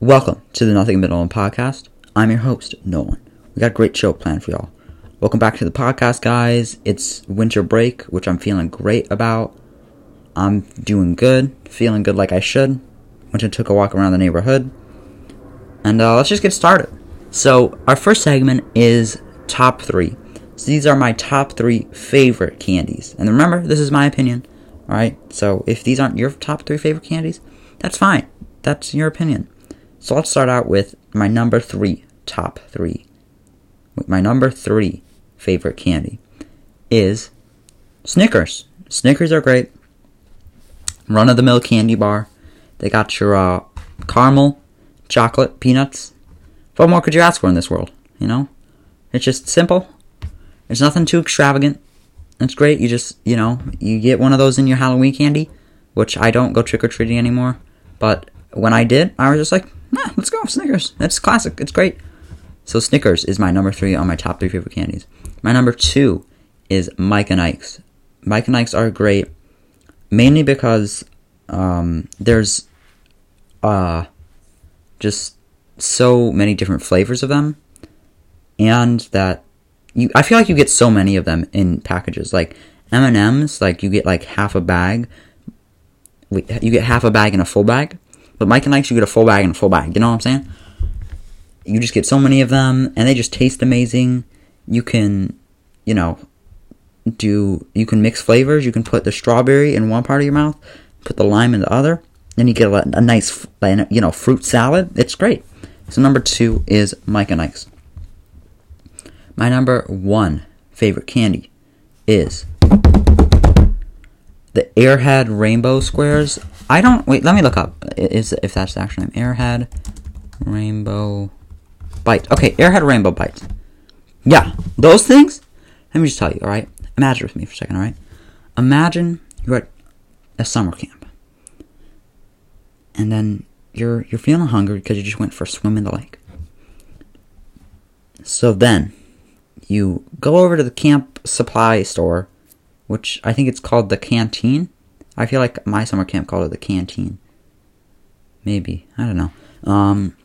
Welcome to the Nothing But Nolan podcast. I'm your host, Nolan. We got a great show planned for y'all. Welcome back to the podcast, guys. It's winter break, which I'm feeling great about. I'm doing good, feeling good like I should. Went and took a walk around the neighborhood. And uh, let's just get started. So, our first segment is top three. So, these are my top three favorite candies. And remember, this is my opinion. Alright? So, if these aren't your top three favorite candies, that's fine. That's your opinion. So, let's start out with my number three top three. My number three favorite candy is Snickers. Snickers are great. Run of the mill candy bar. They got your uh, caramel, chocolate, peanuts. What more could you ask for in this world? You know? It's just simple. There's nothing too extravagant. It's great. You just, you know, you get one of those in your Halloween candy, which I don't go trick or treating anymore. But when I did, I was just like, nah, let's go, Snickers. It's classic. It's great. So Snickers is my number three on my top three favorite candies. My number two is Mike and Ike's. Mike and Ike's are great, mainly because um, there's uh, just so many different flavors of them, and that you I feel like you get so many of them in packages. Like M and M's, like you get like half a bag. You get half a bag in a full bag, but Mike and Ike's you get a full bag and a full bag. You know what I'm saying? You just get so many of them, and they just taste amazing. You can, you know, do you can mix flavors. You can put the strawberry in one part of your mouth, put the lime in the other, then you get a, a nice, you know, fruit salad. It's great. So number two is Mike and Ike's. My number one favorite candy is the Airhead Rainbow Squares. I don't wait. Let me look up is if that's the actual name. Airhead Rainbow Bite. Okay, Airhead Rainbow Bites. Yeah, those things. Let me just tell you. All right, imagine with me for a second. All right, imagine you're at a summer camp, and then you're you're feeling hungry because you just went for a swim in the lake. So then you go over to the camp supply store, which I think it's called the canteen. I feel like my summer camp called it the canteen. Maybe I don't know. Um,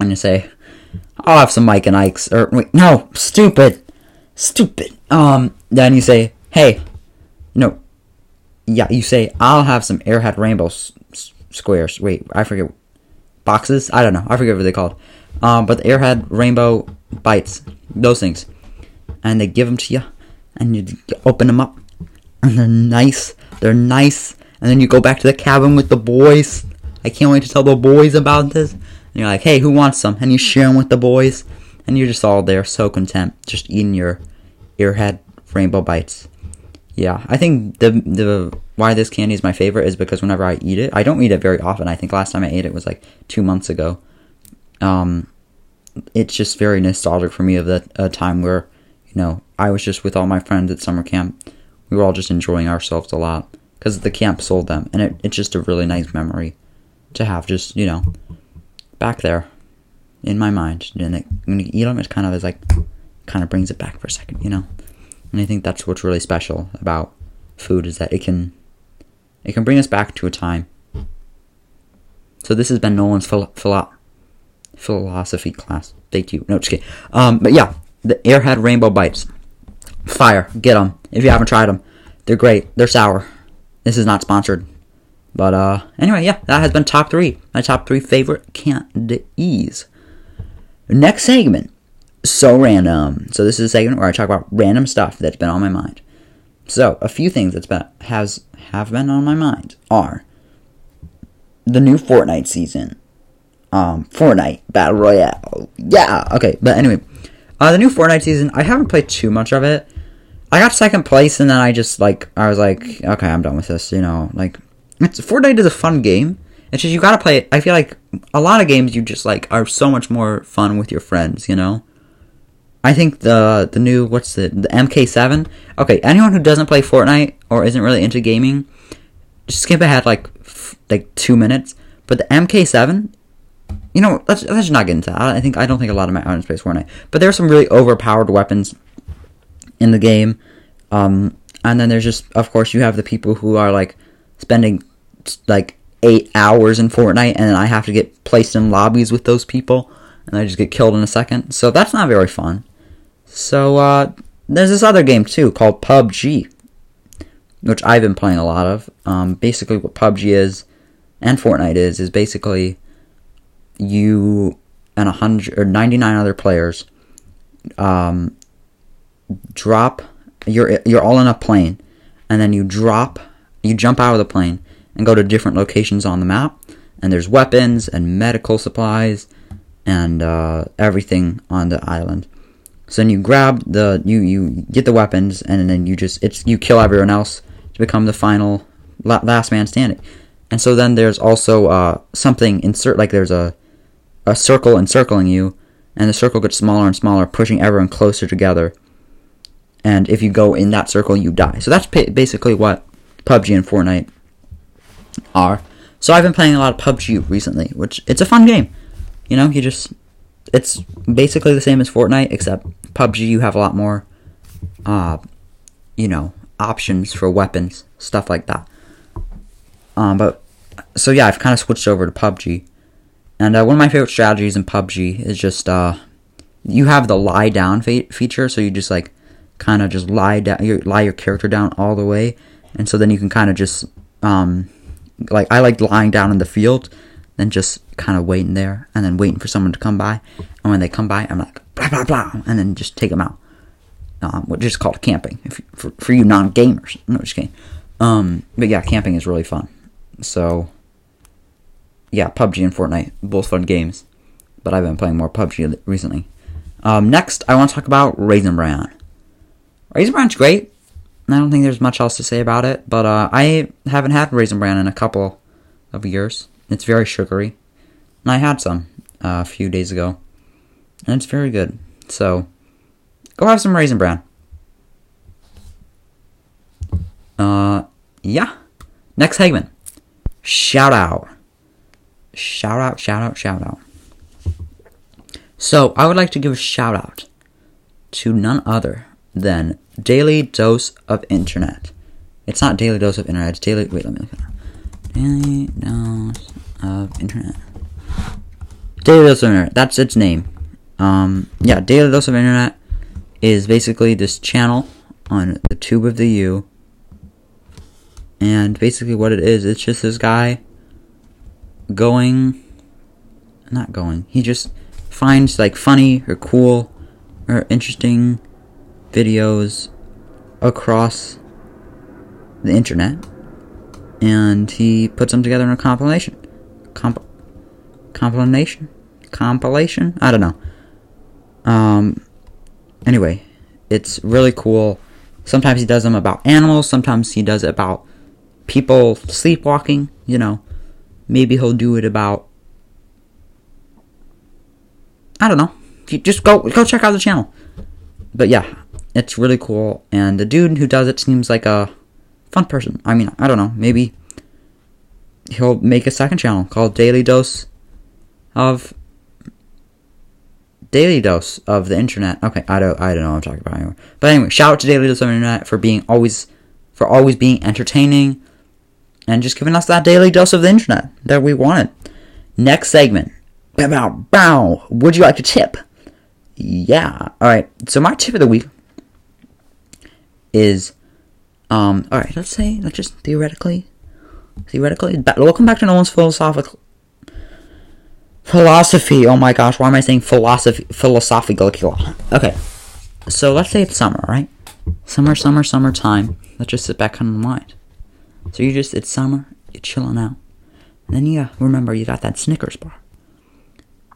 I'm gonna say I'll have some Mike and Ike's. Or wait, no, stupid, stupid. Um, then you say, hey, no, yeah, you say I'll have some Airhead Rainbow s- s- squares. Wait, I forget boxes. I don't know. I forget what they're called. Um, but the Airhead Rainbow bites, those things, and they give them to you, and you open them up, and they're nice. They're nice, and then you go back to the cabin with the boys. I can't wait to tell the boys about this. And you're like, hey, who wants some? And you share them with the boys, and you're just all there, so content, just eating your Airhead Rainbow bites. Yeah, I think the the why this candy is my favorite is because whenever I eat it, I don't eat it very often. I think last time I ate it was like two months ago. Um, it's just very nostalgic for me of that a time where, you know, I was just with all my friends at summer camp. We were all just enjoying ourselves a lot because the camp sold them, and it, it's just a really nice memory to have. Just you know, back there in my mind, and it, you them, kind of is like, kind of brings it back for a second, you know. And I think that's what's really special about food is that it can it can bring us back to a time. So this has been Nolan's philo- philo- philosophy class. Thank you. No, just kidding. Um, but yeah, the Airhead Rainbow Bites, fire. Get them if you haven't tried them. They're great. They're sour. This is not sponsored. But uh, anyway, yeah, that has been top three. My top three favorite candies. Next segment, so random. So this is a segment where I talk about random stuff that's been on my mind. So a few things that's been has have been on my mind are the new Fortnite season, um, Fortnite Battle Royale. Yeah, okay, but anyway, uh, the new Fortnite season. I haven't played too much of it. I got second place, and then I just like I was like, okay, I'm done with this. You know, like it's Fortnite is a fun game. It's just you gotta play it. I feel like a lot of games you just like are so much more fun with your friends. You know. I think the the new what's the the MK7. Okay, anyone who doesn't play Fortnite or isn't really into gaming, just skip ahead like f- like two minutes. But the MK7, you know, let's let's not get into that. I think I don't think a lot of my audience plays Fortnite, but there are some really overpowered weapons in the game. Um, and then there's just of course you have the people who are like spending like eight hours in Fortnite, and I have to get placed in lobbies with those people, and I just get killed in a second. So that's not very fun. So uh, there's this other game too called PUBG, which I've been playing a lot of. Um, basically, what PUBG is and Fortnite is is basically you and a hundred or ninety nine other players um, drop. You're you're all in a plane, and then you drop. You jump out of the plane and go to different locations on the map. And there's weapons and medical supplies and uh, everything on the island. So then you grab the you you get the weapons and then you just it's you kill everyone else to become the final last man standing. And so then there's also uh, something insert like there's a a circle encircling you, and the circle gets smaller and smaller, pushing everyone closer together. And if you go in that circle, you die. So that's basically what PUBG and Fortnite are. So I've been playing a lot of PUBG recently, which it's a fun game. You know, you just it's basically the same as Fortnite, except PUBG you have a lot more, uh, you know, options for weapons, stuff like that. Um, but so yeah, I've kind of switched over to PUBG, and uh, one of my favorite strategies in PUBG is just uh, you have the lie down fe- feature, so you just like kind of just lie down, you lie your character down all the way, and so then you can kind of just um, like I like lying down in the field, then just kind of waiting there, and then waiting for someone to come by, and when they come by, I'm like blah blah blah, and then just take them out. Um, which is called camping if, for, for you non gamers. No, just kidding. Um, but yeah, camping is really fun. So yeah, PUBG and Fortnite, both fun games. But I've been playing more PUBG recently. Um, next, I want to talk about Raisin Bran. Raisin Bran's great. I don't think there's much else to say about it, but uh, I haven't had Raisin Bran in a couple of years. It's very sugary. And I had some uh, a few days ago. And it's very good. So, go have some Raisin Bran. Uh, yeah. Next segment. Shout out. Shout out, shout out, shout out. So, I would like to give a shout out to none other than Daily Dose of Internet. It's not Daily Dose of Internet, it's Daily. Wait, let me look at it. Daily Dose of Internet. Daily Dose of Internet, that's its name. Um, yeah, Daily Dose of Internet is basically this channel on the tube of the U. And basically, what it is, it's just this guy going. Not going. He just finds like funny or cool or interesting videos across the internet and he puts them together in a compilation. Comp- compilation? Compilation? I don't know. Um, anyway, it's really cool. Sometimes he does them about animals, sometimes he does it about people sleepwalking, you know. Maybe he'll do it about I don't know. Just go go check out the channel. But yeah, it's really cool and the dude who does it seems like a fun person. I mean, I don't know, maybe he'll make a second channel called Daily Dose of Daily Dose of the Internet. Okay, I don't I don't know what I'm talking about anymore. But anyway, shout out to Daily Dose of the Internet for being always for always being entertaining and just giving us that daily dose of the internet that we wanted. Next segment. Bow bow bow. Would you like to tip? Yeah. Alright. So my tip of the week is um alright, let's say let's just theoretically theoretically welcome back to Nolan's philosophical philosophy. Oh my gosh, why am I saying philosophy philosophical? Okay. So let's say it's summer, right? Summer, summer, summertime. Let's just sit back and unwind. So you just, it's summer, you're chilling out. And then you remember you got that Snickers bar.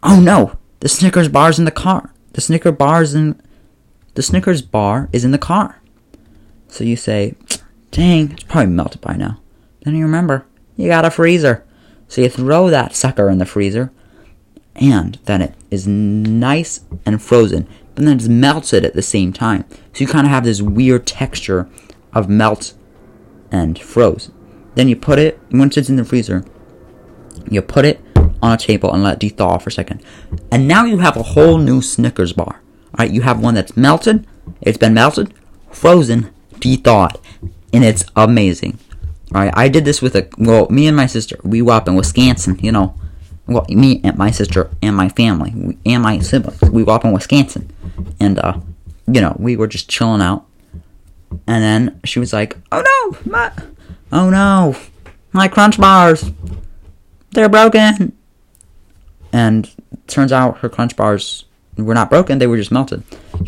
Oh no! The Snickers bar's in the car. The Snicker bar's in, the Snickers bar is in the car. So you say, dang, it's probably melted by now. Then you remember, you got a freezer. So you throw that sucker in the freezer, and then it is nice and frozen, but then it's melted at the same time. So you kind of have this weird texture of melt and froze. Then you put it, once it's in the freezer, you put it on a table and let it thaw for a second. And now you have a whole new Snickers bar. Alright, you have one that's melted, it's been melted, frozen, thawed, and it's amazing. Alright, I did this with a well, me and my sister. We were up in Wisconsin, you know. Well, me and my sister and my family and my siblings. We were up in Wisconsin, and uh, you know, we were just chilling out. And then she was like, "Oh no, my, oh no, my crunch bars, they're broken." And turns out her crunch bars were not broken; they were just melted.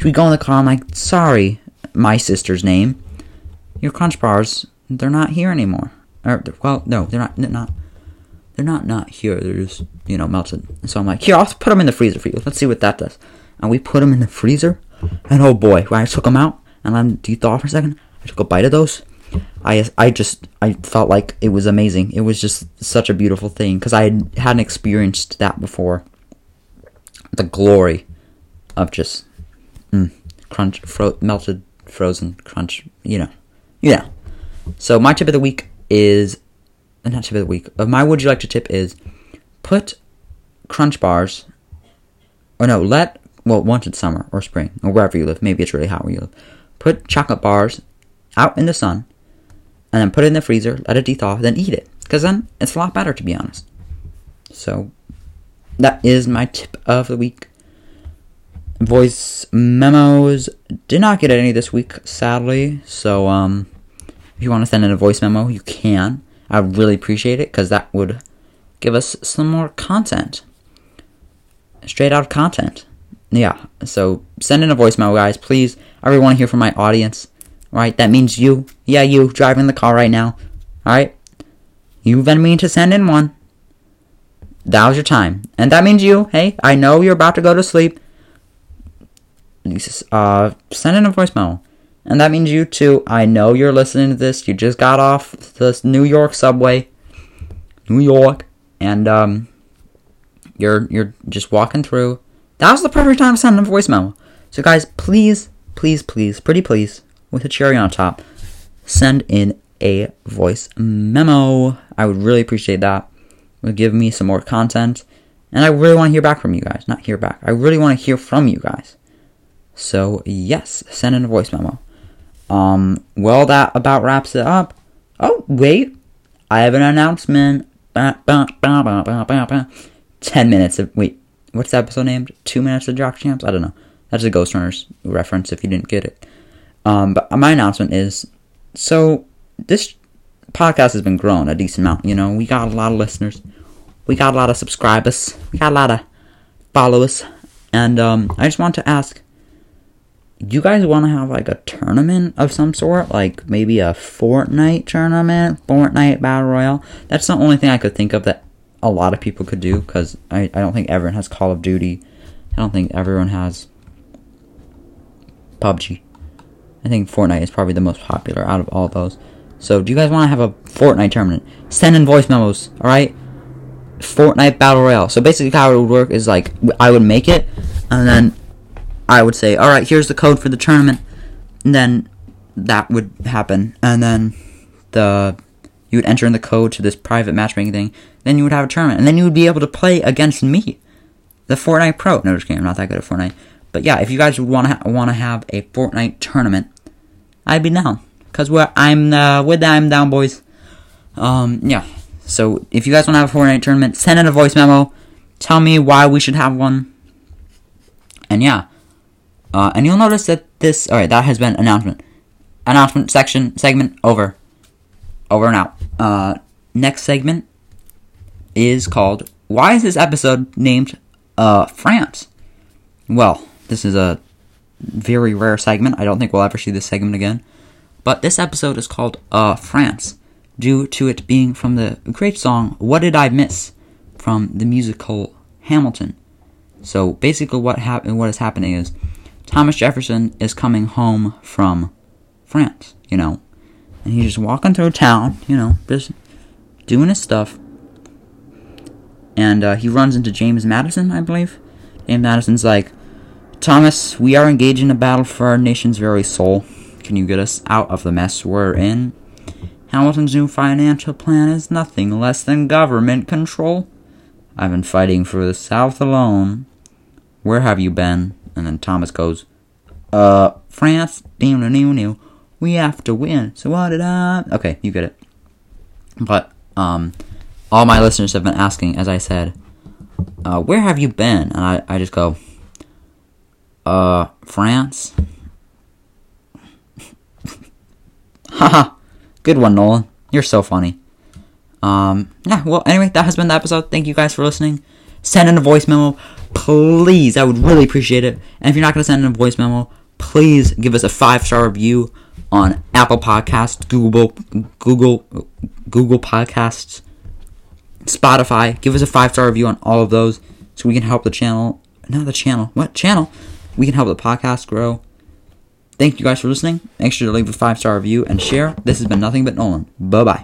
We go in the car. I'm like, "Sorry, my sister's name. Your crunch bars, they're not here anymore." Or well, no, they're not. They're not. They're not not here. They're just you know melted. So I'm like, "Here, I'll put them in the freezer for you. Let's see what that does." And we put them in the freezer, and oh boy, when I took them out and let them de-thaw for a second, I took a bite of those. I, I just I felt like it was amazing. It was just such a beautiful thing because I had, hadn't experienced that before. The glory of just mm, crunch, fro- melted, frozen crunch. You know, yeah. So my tip of the week is not tip of the week. Of my would you like to tip is put crunch bars, or no, let well once it's summer or spring or wherever you live. Maybe it's really hot where you live. Put chocolate bars out in the sun and then put it in the freezer, let it de-thaw, then eat it. Because then it's a lot better, to be honest. So, that is my tip of the week. Voice memos did not get any this week, sadly. So, um, if you want to send in a voice memo, you can. I really appreciate it because that would give us some more content. Straight out of content. Yeah. So, send in a voice memo, guys, please. I really want to hear from my audience. Right? That means you. Yeah, you driving the car right now. Alright? You've been meaning to send in one. That was your time. And that means you. Hey, I know you're about to go to sleep. Uh, send in a voicemail. And that means you too. I know you're listening to this. You just got off the New York subway. New York. And um you're you're just walking through. That was the perfect time to send in a voicemail. So guys, please, please, please, pretty please, with a cherry on top, send in a voice memo. I would really appreciate that. It would give me some more content. And I really want to hear back from you guys. Not hear back. I really want to hear from you guys. So, yes, send in a voice memo. Um, well, that about wraps it up. Oh, wait. I have an announcement. Ten minutes of. Wait, what's the episode named? Two minutes of Jock Champs? I don't know. That's a Ghost Runners reference if you didn't get it. Um, but my announcement is so this podcast has been growing a decent amount. You know, we got a lot of listeners, we got a lot of subscribers, we got a lot of followers, and um, I just want to ask. You guys want to have like a tournament of some sort, like maybe a Fortnite tournament, Fortnite Battle Royale? That's the only thing I could think of that a lot of people could do because I, I don't think everyone has Call of Duty. I don't think everyone has PUBG. I think Fortnite is probably the most popular out of all those. So, do you guys want to have a Fortnite tournament? Send in voice memos, alright? Fortnite Battle Royale. So, basically, how it would work is like, I would make it, and then I would say, alright, here's the code for the tournament. And then that would happen. And then the you would enter in the code to this private matchmaking thing. Then you would have a tournament. And then you would be able to play against me, the Fortnite Pro. No, just kidding. I'm not that good at Fortnite. But yeah, if you guys want to ha- want to have a Fortnite tournament, I'd be down. Cause we're I'm uh, with I'm down, boys. Um, yeah. So if you guys want to have a Fortnite tournament, send in a voice memo. Tell me why we should have one. And yeah, uh, and you'll notice that this. All right, that has been announcement. Announcement section segment over. Over and out. Uh, next segment is called "Why is this episode named uh France?" Well, this is a very rare segment. I don't think we'll ever see this segment again. But this episode is called Uh France, due to it being from the great song What Did I Miss from the musical Hamilton. So basically what hap- what is happening is Thomas Jefferson is coming home from France, you know. And he's just walking through town, you know, just doing his stuff. And uh, he runs into James Madison, I believe. James Madison's like, Thomas, we are engaged in a battle for our nation's very soul. Can you get us out of the mess we're in? Hamilton's new financial plan is nothing less than government control. I've been fighting for the South alone. Where have you been? And then Thomas goes, Uh, France, new new new. We have to win. So what did I? Okay, you get it. But um, all my listeners have been asking, as I said, uh, where have you been? And I, I just go, uh, France. Haha, good one, Nolan. You're so funny. Um, yeah, well, anyway, that has been the episode. Thank you guys for listening. Send in a voice memo, please. I would really appreciate it. And if you're not going to send in a voice memo, please give us a five star review on Apple Podcasts, Google, Google, Google Podcasts, Spotify. Give us a five star review on all of those so we can help the channel. Not the channel. What channel? We can help the podcast grow. Thank you guys for listening. Make sure to leave a five star review and share. This has been nothing but Nolan. Bye bye.